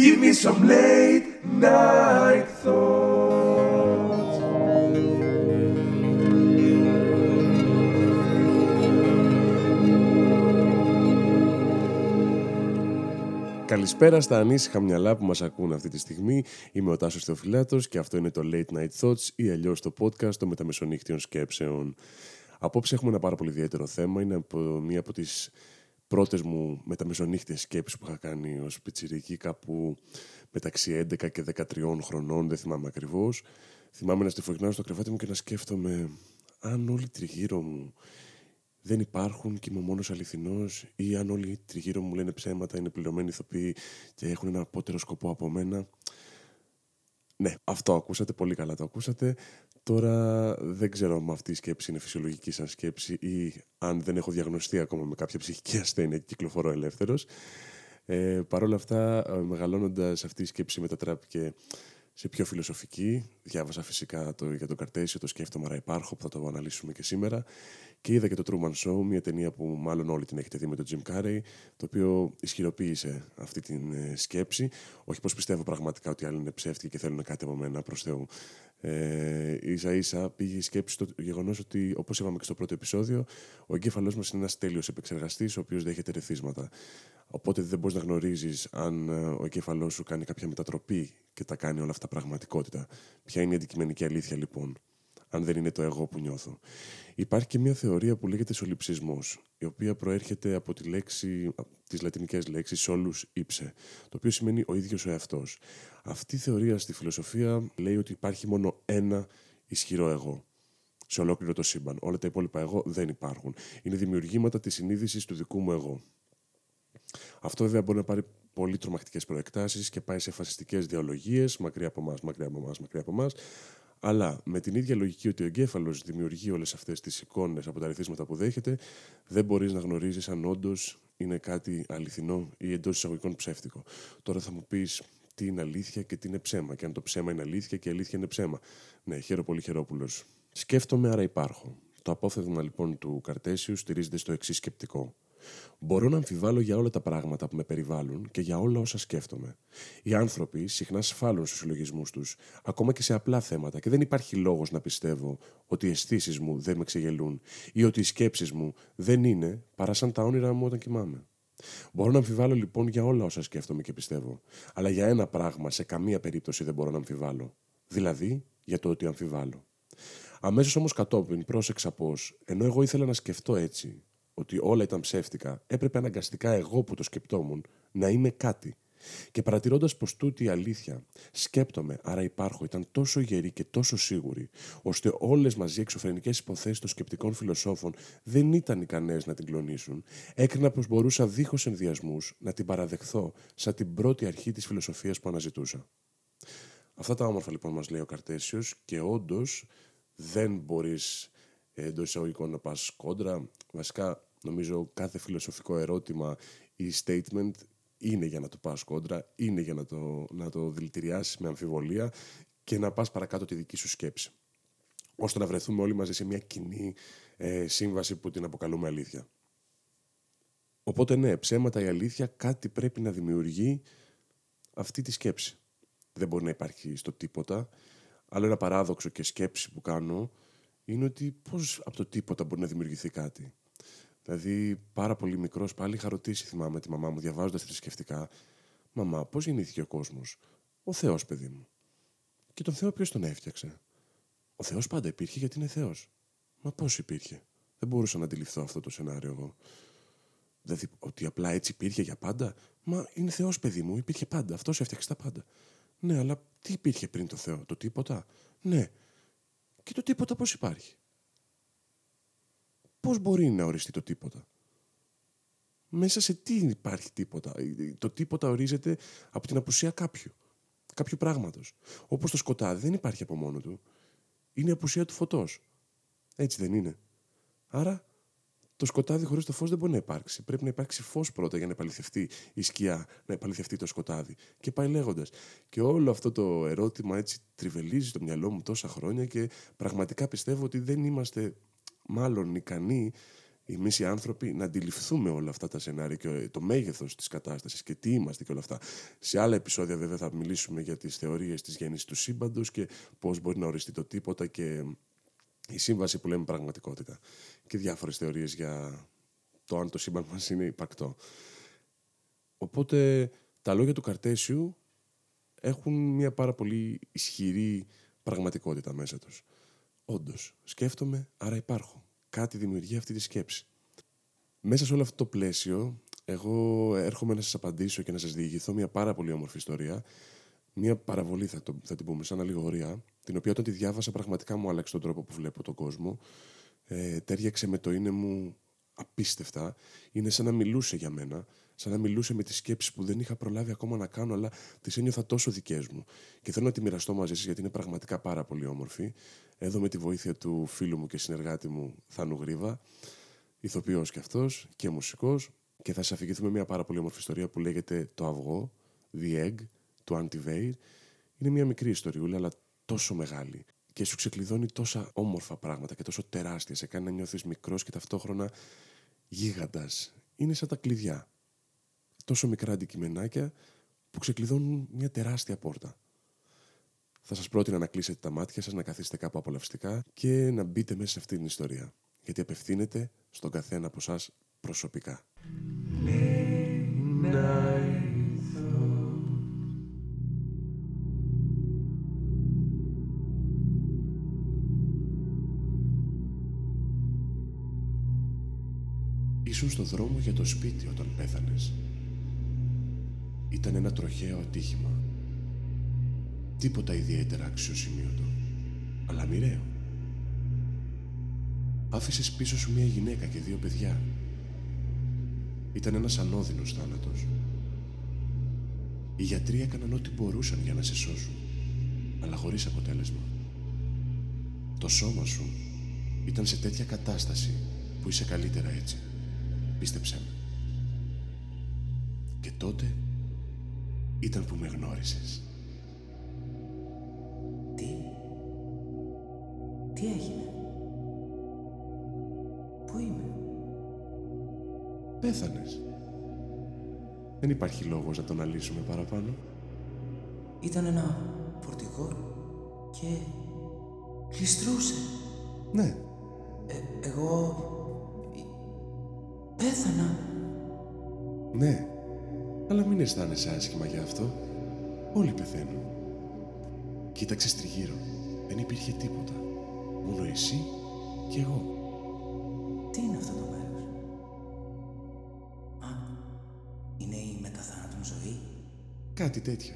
Give me some late night thoughts. Καλησπέρα στα ανήσυχα μυαλά που μας ακούν αυτή τη στιγμή. Είμαι ο Τάσος Θεοφυλάτος και αυτό είναι το Late Night Thoughts ή αλλιώς το podcast των μεταμεσονύχτιων σκέψεων. Απόψε έχουμε ένα πάρα πολύ ιδιαίτερο θέμα. Είναι από μία από τις πρώτες μου μεταμεσονύχτιες σκέψεις που είχα κάνει ως πιτσιρική κάπου μεταξύ 11 και 13 χρονών, δεν θυμάμαι ακριβώς. Θυμάμαι να στεφογνάω στο κρεβάτι μου και να σκέφτομαι αν όλοι τριγύρω μου δεν υπάρχουν και είμαι ο μόνος αληθινός ή αν όλοι τριγύρω μου λένε ψέματα, είναι πληρωμένοι ηθοποιοί και έχουν ένα απότερο σκοπό από μένα. Ναι, αυτό ακούσατε, πολύ καλά το ακούσατε. Τώρα δεν ξέρω αν αυτή η σκέψη είναι φυσιολογική σαν σκέψη ή αν δεν έχω διαγνωστεί ακόμα με κάποια ψυχική ασθένεια και κυκλοφορώ ελεύθερος. Ε, Παρ' όλα αυτά, ε, μεγαλώνοντας αυτή η σκέψη μετατράπηκε σε πιο φιλοσοφική. Διάβασα φυσικά το, για τον Καρτέσιο, το σκέφτομαι, άρα υπάρχω, που θα το αναλύσουμε και σήμερα. Και είδα και το Truman Show, μια ταινία που μάλλον όλοι την έχετε δει με τον Jim Carrey, το οποίο ισχυροποίησε αυτή την ε, σκέψη. Όχι πως πιστεύω πραγματικά ότι άλλοι είναι ψεύτικοι και θέλουν κάτι από μένα, προς Θεού. Ε, ίσα ίσα πήγε η σκέψη στο γεγονός ότι, όπως είπαμε και στο πρώτο επεισόδιο, ο εγκέφαλός μας είναι ένας τέλειος επεξεργαστής, ο οποίος δέχεται ρεθίσματα. Οπότε δεν μπορείς να γνωρίζεις αν ε, ο εγκέφαλός σου κάνει κάποια μετατροπή και τα κάνει όλα αυτά πραγματικότητα. Ποια είναι η αντικειμενική αλήθεια λοιπόν, αν δεν είναι το εγώ που νιώθω. Υπάρχει και μια θεωρία που λέγεται σολυψισμός, η οποία προέρχεται από τη λέξη, τις λατινικές λέξεις «solus ύψε», το οποίο σημαίνει ο ίδιος ο εαυτός. Αυτή η θεωρία στη φιλοσοφία λέει ότι υπάρχει μόνο ένα ισχυρό εγώ σε ολόκληρο το σύμπαν. Όλα τα υπόλοιπα εγώ δεν υπάρχουν. Είναι δημιουργήματα της συνείδησης του δικού μου εγώ. Αυτό βέβαια μπορεί να πάρει πολύ τρομακτικές προεκτάσεις και πάει σε φασιστικές διαλογίες, μακριά από εμάς, μακριά από εμάς, μακριά από εμάς. Αλλά με την ίδια λογική ότι ο εγκέφαλος δημιουργεί όλες αυτές τις εικόνες από τα ρυθίσματα που δέχεται, δεν μπορείς να γνωρίζεις αν όντως είναι κάτι αληθινό ή εντός εισαγωγικών ψεύτικο. Τώρα θα μου πεις τι είναι αλήθεια και τι είναι ψέμα. Και αν το ψέμα είναι αλήθεια και η αλήθεια είναι ψέμα. Ναι, χαίρο πολύ χαιρόπουλο. Σκέφτομαι, άρα υπάρχω. Το απόφευγμα λοιπόν του Καρτέσιου στηρίζεται στο εξής σκεπτικό. Μπορώ να αμφιβάλλω για όλα τα πράγματα που με περιβάλλουν και για όλα όσα σκέφτομαι. Οι άνθρωποι συχνά σφάλουν στους συλλογισμούς τους, ακόμα και σε απλά θέματα, και δεν υπάρχει λόγος να πιστεύω ότι οι αισθήσεις μου δεν με ξεγελούν ή ότι οι σκέψεις μου δεν είναι παρά σαν τα όνειρά μου όταν κοιμάμαι. Μπορώ να αμφιβάλλω λοιπόν για όλα όσα σκέφτομαι και πιστεύω. Αλλά για ένα πράγμα σε καμία περίπτωση δεν μπορώ να αμφιβάλλω. Δηλαδή για το ότι αμφιβάλλω. Αμέσως όμως κατόπιν πρόσεξα πως, ενώ εγώ ήθελα να σκεφτώ έτσι, ότι όλα ήταν ψεύτικα, έπρεπε αναγκαστικά εγώ που το σκεπτόμουν να είμαι κάτι. Και παρατηρώντας πως τούτη η αλήθεια, σκέπτομαι, άρα υπάρχω, ήταν τόσο γερή και τόσο σίγουρη, ώστε όλες μαζί εξωφρενικές υποθέσεις των σκεπτικών φιλοσόφων δεν ήταν ικανές να την κλονίσουν, έκρινα πως μπορούσα δίχως ενδιασμούς να την παραδεχθώ σαν την πρώτη αρχή της φιλοσοφίας που αναζητούσα. Αυτά τα όμορφα λοιπόν μας λέει ο Καρτέσιος και όντως δεν μπορείς εντός εισαγωγικών να πας κόντρα. Βασικά, νομίζω κάθε φιλοσοφικό ερώτημα ή statement είναι για να το πας κόντρα, είναι για να το, να το δηλητηριάσεις με αμφιβολία και να πας παρακάτω τη δική σου σκέψη. Ώστε να βρεθούμε όλοι μαζί σε μια κοινή ε, σύμβαση που την αποκαλούμε αλήθεια. Οπότε ναι, ψέματα η αλήθεια κάτι πρέπει να δημιουργεί αυτή τη σκέψη. Δεν μπορεί να υπάρχει στο τίποτα. Άλλο ένα παράδοξο και σκέψη που κάνω είναι ότι πώς από το τίποτα μπορεί να δημιουργηθεί κάτι. Δηλαδή, πάρα πολύ μικρός πάλι είχα ρωτήσει, θυμάμαι τη μαμά μου, διαβάζοντας θρησκευτικά, Μαμά, πώς γεννήθηκε ο κόσμος; Ο Θεός, παιδί μου. Και τον Θεό ποιος τον έφτιαξε; Ο Θεός πάντα υπήρχε γιατί είναι Θεός. Μα πώς υπήρχε; Δεν μπορούσα να αντιληφθώ αυτό το σενάριο εγώ. Δηλαδή, ότι απλά έτσι υπήρχε για πάντα; Μα είναι Θεός, παιδί μου, υπήρχε πάντα. Αυτός έφτιαξε τα πάντα. Ναι, αλλά τι υπήρχε πριν το Θεό, το τίποτα; Ναι. Και το τίποτα πώς υπάρχει; Πώς μπορεί να οριστεί το τίποτα; Μέσα σε τι υπάρχει τίποτα; Το τίποτα ορίζεται από την απουσία κάποιου. Κάποιου πράγματος. Όπως το σκοτάδι δεν υπάρχει από μόνο του. Είναι η απουσία του φωτός. Έτσι δεν είναι. Άρα το σκοτάδι χωρίς το φως δεν μπορεί να υπάρξει. Πρέπει να υπάρξει φως πρώτα για να επαληθευτεί η σκιά, να επαληθευτεί το σκοτάδι. Και πάει λέγοντας. Και όλο αυτό το ερώτημα έτσι τριβελίζει στο μυαλό μου τόσα χρόνια και πραγματικά πιστεύω ότι δεν είμαστε μάλλον ικανοί εμείς οι άνθρωποι να αντιληφθούμε όλα αυτά τα σενάρια και το μέγεθος της κατάστασης και τι είμαστε και όλα αυτά. Σε άλλα επεισόδια, βέβαια, θα μιλήσουμε για τις θεωρίες της γέννησης του σύμπαντος και πώς μπορεί να οριστεί το τίποτα και η σύμβαση που λέμε πραγματικότητα. Και διάφορες θεωρίες για το αν το σύμπαν μας είναι υπαρκτό. Οπότε τα λόγια του Καρτέσιου έχουν μια πάρα πολύ ισχυρή πραγματικότητα μέσα τους. Όντως, σκέφτομαι, άρα υπάρχω. Κάτι δημιουργεί αυτή τη σκέψη. Μέσα σε όλο αυτό το πλαίσιο, εγώ έρχομαι να σας απαντήσω και να σας διηγηθώ μια πάρα πολύ όμορφη ιστορία. Μια παραβολή θα, το, θα την πούμε, σαν αλληγορία, την οποία όταν τη διάβασα πραγματικά μου άλλαξε τον τρόπο που βλέπω τον κόσμο. Ε, τέριαξε με το είναι μου απίστευτα. Είναι σαν να μιλούσε για μένα, σαν να μιλούσε με τις σκέψεις που δεν είχα προλάβει ακόμα να κάνω, αλλά τις ένιωθα τόσο δικές μου. Και θέλω να τη μοιραστώ μαζί σας γιατί είναι πραγματικά πάρα πολύ όμορφη. Εδώ με τη βοήθεια του φίλου μου και συνεργάτη μου Θάνου Γρίβα, ηθοποιός κι αυτός και μουσικός. Και θα σας αφηγηθούμε μια πάρα πολύ όμορφη ιστορία που λέγεται Το Αυγό, The Egg, του Anti-Veil. Είναι μια μικρή ιστοριούλα, αλλά τόσο μεγάλη και σου ξεκλειδώνει τόσα όμορφα πράγματα και τόσο τεράστια. Σε κάνει να νιώθεις μικρός και ταυτόχρονα γίγαντας. Είναι σαν τα κλειδιά. Τόσο μικρά αντικειμενάκια που ξεκλειδώνουν μια τεράστια πόρτα. Θα σας πρότεινα να κλείσετε τα μάτια σας, να καθίσετε κάπου απολαυστικά και να μπείτε μέσα σε αυτή την ιστορία. Γιατί απευθύνεται στον καθένα από εσά προσωπικά. Ήσουν στο δρόμο για το σπίτι όταν πέθανες. Ήταν ένα τροχαίο ατύχημα. Τίποτα ιδιαίτερα αξιοσημείωτο, αλλά μοιραίο. Άφησες πίσω σου μια γυναίκα και δύο παιδιά. Ήταν ένας ανώδυνος θάνατος. Οι γιατροί έκαναν ό,τι μπορούσαν για να σε σώσουν, αλλά χωρίς αποτέλεσμα. Το σώμα σου ήταν σε τέτοια κατάσταση που είσαι καλύτερα έτσι. Πίστεψέ με. Και τότε ήταν που με γνώρισες. Τι; Τι έγινε; Πού είμαι; Πέθανες. Δεν υπάρχει λόγος να τον αλύσουμε παραπάνω. Ήταν ένα φορτηγό και κλειστρούσε. Ναι, Ε, εγώ... Πέθανα. ναι. Αλλά μην αισθάνεσαι άσχημα για αυτό. Όλοι πεθαίνουν. Κοίταξε τριγύρω. Δεν υπήρχε τίποτα. Μόνο εσύ και εγώ. Τι είναι αυτό το μέρος; Α, είναι η μεταθάνατον ζωή; Κάτι τέτοιο.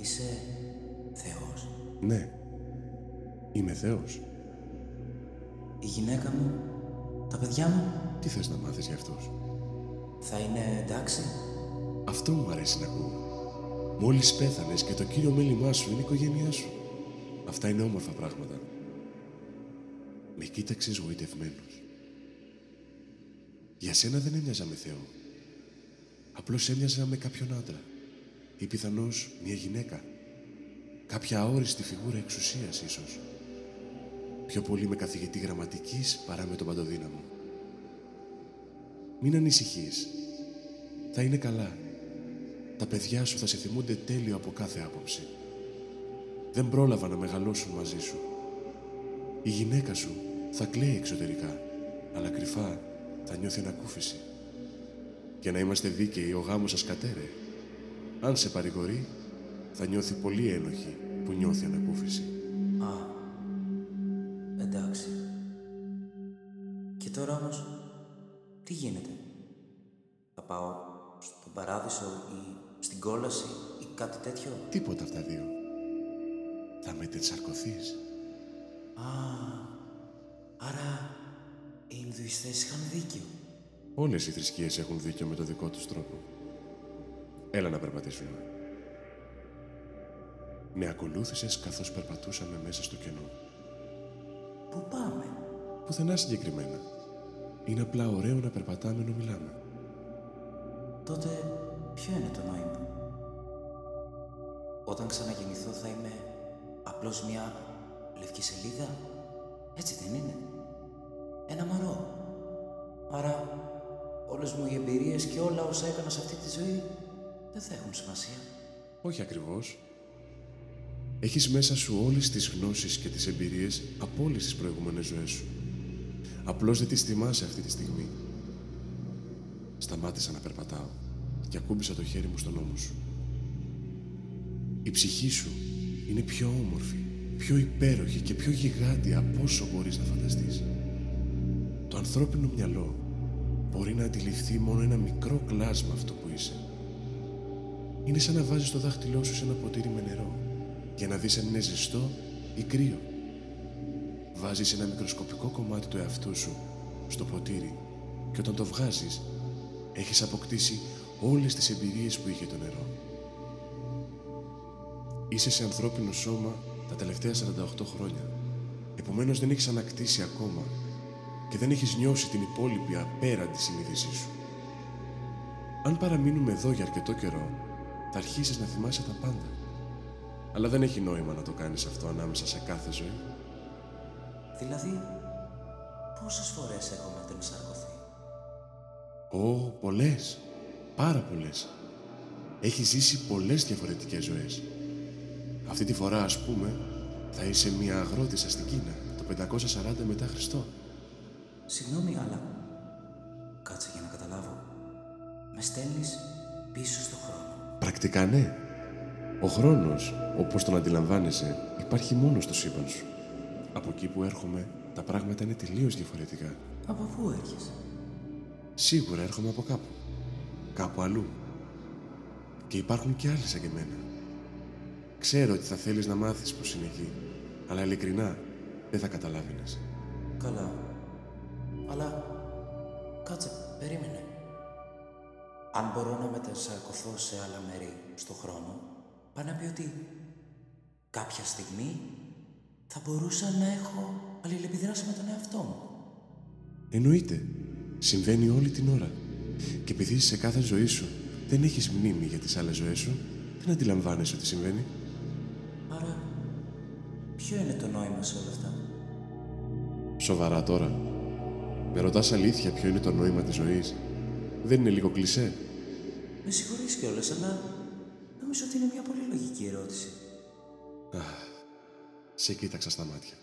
Είσαι Θεός; Ναι. Είμαι Θεός. Η γυναίκα μου, τα παιδιά μου, Τι θες να μάθεις για αυτούς. θα είναι εντάξει; Αυτό μου αρέσει να ακούω. Μόλις πέθανες και το κύριο μέλημά σου είναι η οικογένειά σου. Αυτά είναι όμορφα πράγματα. Με κοίταξες γοητευμένος. Για σένα δεν έμοιαζα με Θεό. Απλώς έμοιαζα με κάποιον άντρα. Ή πιθανώς μια γυναίκα. Κάποια αόριστη φιγούρα εξουσίας ίσως. Πιο πολύ με καθηγητή γραμματικής παρά με τον παντοδύναμο. Μην ανησυχείς. Θα είναι καλά. Τα παιδιά σου θα σε θυμούνται τέλειο από κάθε άποψη. Δεν πρόλαβα να μεγαλώσουν μαζί σου. Η γυναίκα σου θα κλαίει εξωτερικά, αλλά κρυφά θα νιώθει ανακούφιση. Για να είμαστε δίκαιοι, ο γάμος σας κατέρε. Αν σε παρηγορεί, θα νιώθει πολύ ένοχη που νιώθει ανακούφιση. Ή στην κόλαση ή κάτι τέτοιο; Τίποτα αυτά δύο. Θα μετενσαρκωθείς. Α, άρα οι Ινδουιστές είχαν δίκιο. Όλες οι θρησκείες έχουν δίκιο με το δικό τους τρόπο. Έλα να περπατήσουμε. Με ακολούθησες καθώς περπατούσαμε μέσα στο κενό. Πού πάμε; Πουθενά συγκεκριμένα. Είναι απλά ωραίο να περπατάμε ενώ μιλάμε. Τότε ποιο είναι το νόημα; Όταν ξαναγεννηθώ θα είμαι απλώς μια λευκή σελίδα; Έτσι δεν είναι. Ένα μωρό. Άρα όλες μου οι εμπειρίες και όλα όσα έκανα σε αυτή τη ζωή δεν θα έχουν σημασία. Όχι ακριβώς. Έχεις μέσα σου όλες τις γνώσεις και τις εμπειρίες από όλες τις προηγούμενες ζωές σου. Απλώς δεν τις θυμάσαι αυτή τη στιγμή. Σταμάτησα να περπατάω και ακούμπησα το χέρι μου στον ώμο σου. Η ψυχή σου είναι πιο όμορφη, πιο υπέροχη και πιο γιγάντια από όσο μπορείς να φανταστείς. Το ανθρώπινο μυαλό μπορεί να αντιληφθεί μόνο ένα μικρό κλάσμα αυτό που είσαι. Είναι σαν να βάζεις το δάχτυλό σου σε ένα ποτήρι με νερό για να δεις αν είναι ζεστό ή κρύο. Βάζεις ένα μικροσκοπικό κομμάτι του εαυτού σου στο ποτήρι και όταν το βγάζεις έχεις αποκτήσει όλες τις εμπειρίες που είχε το νερό. Είσαι σε ανθρώπινο σώμα τα τελευταία 48 χρόνια. Επομένως δεν έχεις ανακτήσει ακόμα και δεν έχεις νιώσει την υπόλοιπη απέραντη συνείδησή σου. Αν παραμείνουμε εδώ για αρκετό καιρό, θα αρχίσεις να θυμάσαι τα πάντα. Αλλά δεν έχει νόημα να το κάνεις αυτό ανάμεσα σε κάθε ζωή. Δηλαδή, πόσες φορές έχω μετενσαρκωθεί. Ω, πολλές. Πάρα πολλές. Έχεις ζήσει πολλές διαφορετικές ζωές. Αυτή τη φορά, ας πούμε, θα είσαι μια αγρότησα στην Κίνα, το 540 μετά Χριστό. Συγγνώμη, αλλά κάτσε για να καταλάβω. Με στέλνεις πίσω στο χρόνο. Πρακτικά ναι. Ο χρόνος, όπως τον αντιλαμβάνεσαι, υπάρχει μόνο στο σύμπαν σου. Από εκεί που έρχομαι, τα πράγματα είναι τελείως διαφορετικά. Από πού έρχεσαι; Σίγουρα έρχομαι από κάπου. Κάπου αλλού. Και υπάρχουν και άλλοι σαν και εμένα. Ξέρω ότι θα θέλεις να μάθεις πώς είναι εκεί. Αλλά ειλικρινά, δεν θα καταλάβαινες. Καλά. Αλλά κάτσε, περίμενε. Αν μπορώ να μετασαρκωθώ σε άλλα μέρη στο χρόνο, πάει να πει ότι κάποια στιγμή θα μπορούσα να έχω αλληλεπιδράσει με τον εαυτό μου. Εννοείται. Συμβαίνει όλη την ώρα. Και επειδή σε κάθε ζωή σου δεν έχεις μνήμη για τις άλλες ζωές σου, δεν αντιλαμβάνεσαι ότι συμβαίνει. Άρα, ποιο είναι το νόημα σε όλα αυτά; Σοβαρά τώρα. Με ρωτάς αλήθεια ποιο είναι το νόημα της ζωής. Δεν είναι λίγο κλισέ. Με συγχωρείς κιόλας, αλλά νομίζω ότι είναι μια πολύ λογική ερώτηση. Σε κοίταξα στα μάτια.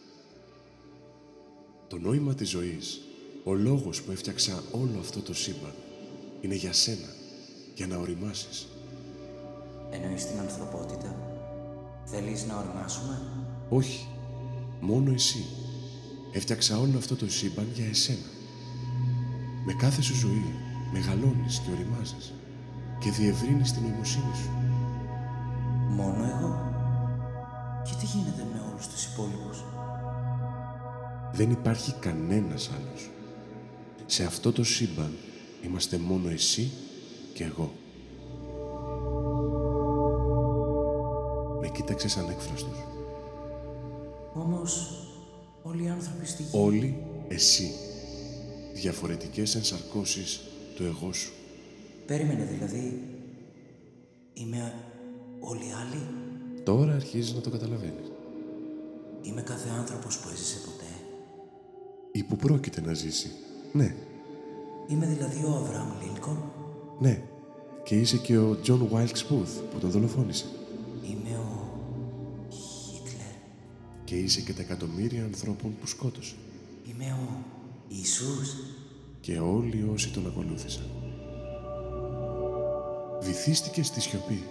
Το νόημα της ζωής, ο λόγος που έφτιαξα όλο αυτό το σύμπαν, είναι για σένα, για να οριμάσεις. Εννοείς την ανθρωπότητα. Θέλεις να οριμάσουμε; Όχι, μόνο εσύ. Έφτιαξα όλο αυτό το σύμπαν για εσένα. Με κάθε σου ζωή μεγαλώνεις και οριμάζεις και διευρύνεις την νοημοσύνη σου. Μόνο εγώ; Και τι γίνεται με όλους τους υπόλοιπους; Δεν υπάρχει κανένας άλλος. Σε αυτό το σύμπαν είμαστε μόνο εσύ και εγώ. Με κοίταξες ανέκφραστος. Όμως, όλοι οι άνθρωποι στη γη... Όλοι εσύ. Διαφορετικές ενσαρκώσεις του εγώ σου. Περίμενε δηλαδή. Είμαι όλοι οι άλλοι; Τώρα αρχίζεις να το καταλαβαίνεις. Είμαι κάθε άνθρωπος που έζησε ποτέ; Ή που πρόκειται να ζήσει. Ναι, Είμαι δηλαδή ο Αβραάμ Λίνκον. ναι. Και είσαι και ο Τζον Βάιλξ Booth που τον δολοφόνησε. Είμαι ο Χίτλερ. Και είσαι και τα εκατομμύρια ανθρώπων που σκότωσε. Είμαι ο Ιησούς. Και όλοι όσοι τον ακολούθησαν. Βυθίστηκε στη σιωπή.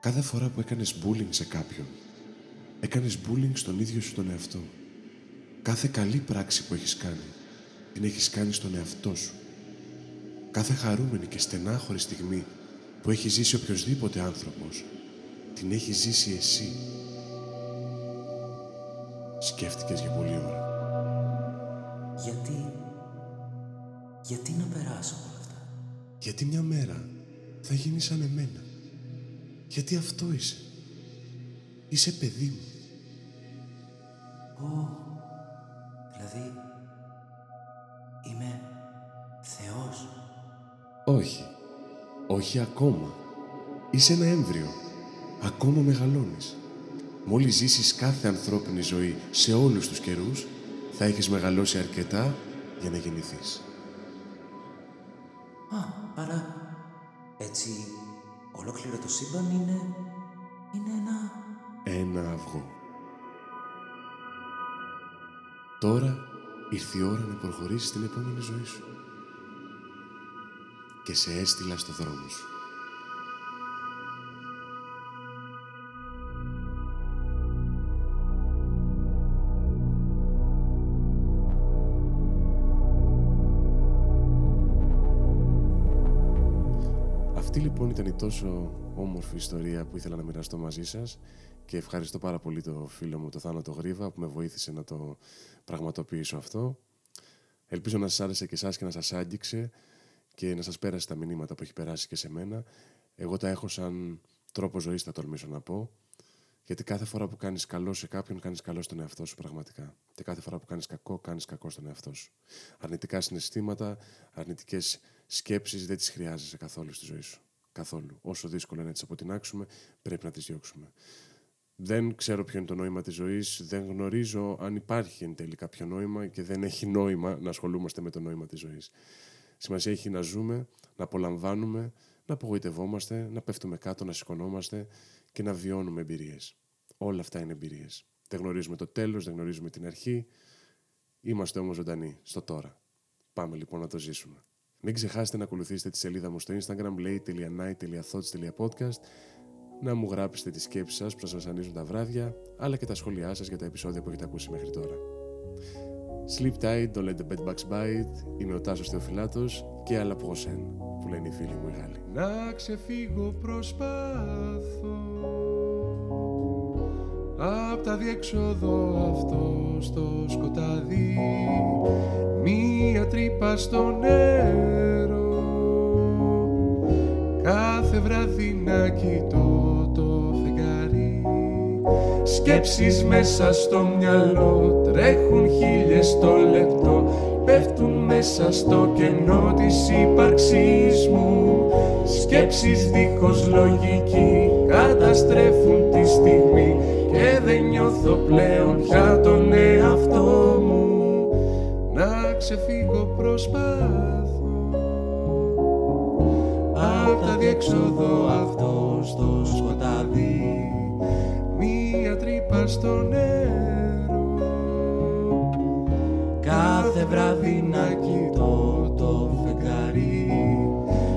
Κάθε φορά που έκανες bullying σε κάποιον, έκανες bullying στον ίδιο σου τον εαυτό. Κάθε καλή πράξη που έχεις κάνει, την έχεις κάνει στον εαυτό σου. Κάθε χαρούμενη και στενάχωρη στιγμή που έχει ζήσει οποιοδήποτε άνθρωπος, την έχεις ζήσει εσύ. Σκέφτηκες για πολλή ώρα. Γιατί... Γιατί να περάσω όλα αυτά; Γιατί μια μέρα θα γίνει σαν εμένα; Γιατί αυτό είσαι; Είσαι παιδί μου. Ω, δηλαδή... Είμαι Θεός. Όχι. Όχι ακόμα. Είσαι ένα έμβριο. Ακόμα μεγαλώνεις. Μόλις ζήσεις κάθε ανθρώπινη ζωή σε όλους τους καιρούς, θα έχεις μεγαλώσει αρκετά για να γεννηθείς. Α, άρα έτσι ολόκληρο το σύμπαν είναι... είναι ένα... Ένα αυγό. Τώρα ήρθε η ώρα να προχωρήσεις στην επόμενη ζωή σου. Και σε έστειλα στο δρόμο σου. Λοιπόν ήταν η τόσο όμορφη ιστορία που ήθελα να μοιραστώ μαζί σας και ευχαριστώ πάρα πολύ το φίλο μου το Θάνατο Γρίβα που με βοήθησε να το πραγματοποιήσω αυτό. Ελπίζω να σας άρεσε και εσάς και να σας άγγιξε και να σας πέρασε τα μηνύματα που έχει περάσει και σε μένα. Εγώ τα έχω σαν τρόπο ζωής θα τολμήσω να πω γιατί κάθε φορά που κάνεις καλό σε κάποιον κάνεις καλό στον εαυτό σου πραγματικά και κάθε φορά που κάνεις κακό κάνεις κακό στον εαυτό σου. Αρνητικά συναισθήματα, αρνητικές σκέψεις δεν τις χρειάζεσαι καθόλου στη ζωή σου. Καθόλου. Όσο δύσκολο είναι να τις αποτινάξουμε, πρέπει να τις διώξουμε. Δεν ξέρω ποιο είναι το νόημα της ζωής, δεν γνωρίζω αν υπάρχει εν τέλει κάποιο νόημα και δεν έχει νόημα να ασχολούμαστε με το νόημα της ζωής. Σημασία έχει να ζούμε, να απολαμβάνουμε, να απογοητευόμαστε, να πέφτουμε κάτω, να σηκωνόμαστε και να βιώνουμε εμπειρίες. Όλα αυτά είναι εμπειρίες. Δεν γνωρίζουμε το τέλος, δεν γνωρίζουμε την αρχή. Είμαστε όμως ζωντανοί στο τώρα. Πάμε λοιπόν να το ζήσουμε. Μην ξεχάσετε να ακολουθήσετε τη σελίδα μου στο Instagram lay.night.thoughts.podcast να μου γράψετε τις σκέψεις σας που σας βασανίζουν τα βράδια αλλά και τα σχόλιά σας για τα επεισόδια που έχετε ακούσει μέχρι τώρα. Sleep tight, don't let the bed bugs bite. Είμαι ο Τάσος Θεοφυλάτος και άλλα από που λένε οι φίλοι μου οι Γάλλοι. Να ξεφύγω προσπάθω Απ' τα διέξοδο αυτό στο σκοτάδι Μία τρύπα στο νερό. Κάθε βράδυ να κοιτώ το φεγγάρι. Σκέψεις μέσα στο μυαλό Τρέχουν χίλιες το λεπτό. Πέφτουν μέσα στο κενό της ύπαρξής μου. Σκέψεις δίχως λογική Καταστρέφουν τη στιγμή Και δεν νιώθω πλέον πια τον εαυτό μου. Να ξεφύγω προσπάθω Απ' τα διέξοδο αυτό στο σκοτάδι Μία τρύπα στο νερό. Κάθε βράδυ να κοιτώ το φεγγάρι.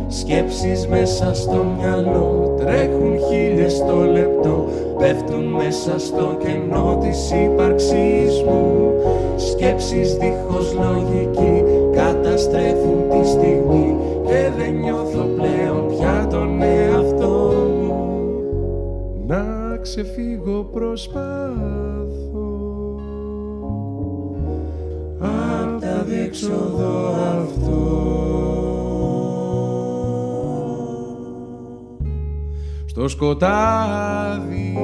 Σκέψεις μέσα στο μυαλό Τρέχουν χίλιες το λεπτό Πέφτουν μέσα στο κενό της ύπαρξής μου. Σκέψεις δίχως λογική Καταστρέφουν τη στιγμή Και δεν νιώθω πλέον πια τον εαυτό μου. Να ξεφύγω προσπάθω Απ' τα διέξοδο αυτό Στο σκοτάδι